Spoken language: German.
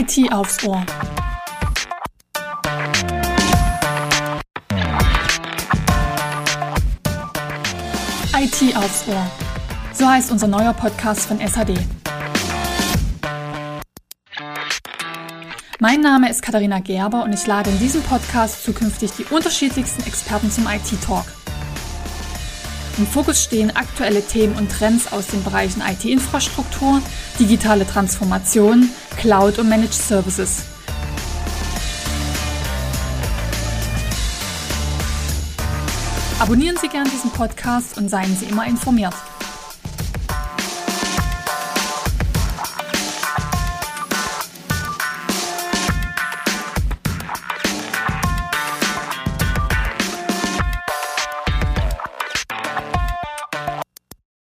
IT aufs Ohr. IT aufs Ohr. So heißt unser neuer Podcast von SAD. Mein Name ist Katharina Gerber und ich lade in diesem Podcast zukünftig die unterschiedlichsten Experten zum IT-Talk. Im Fokus stehen aktuelle Themen und Trends aus den Bereichen IT-Infrastruktur, digitale Transformation, Cloud und Managed Services. Abonnieren Sie gern diesen Podcast und seien Sie immer informiert.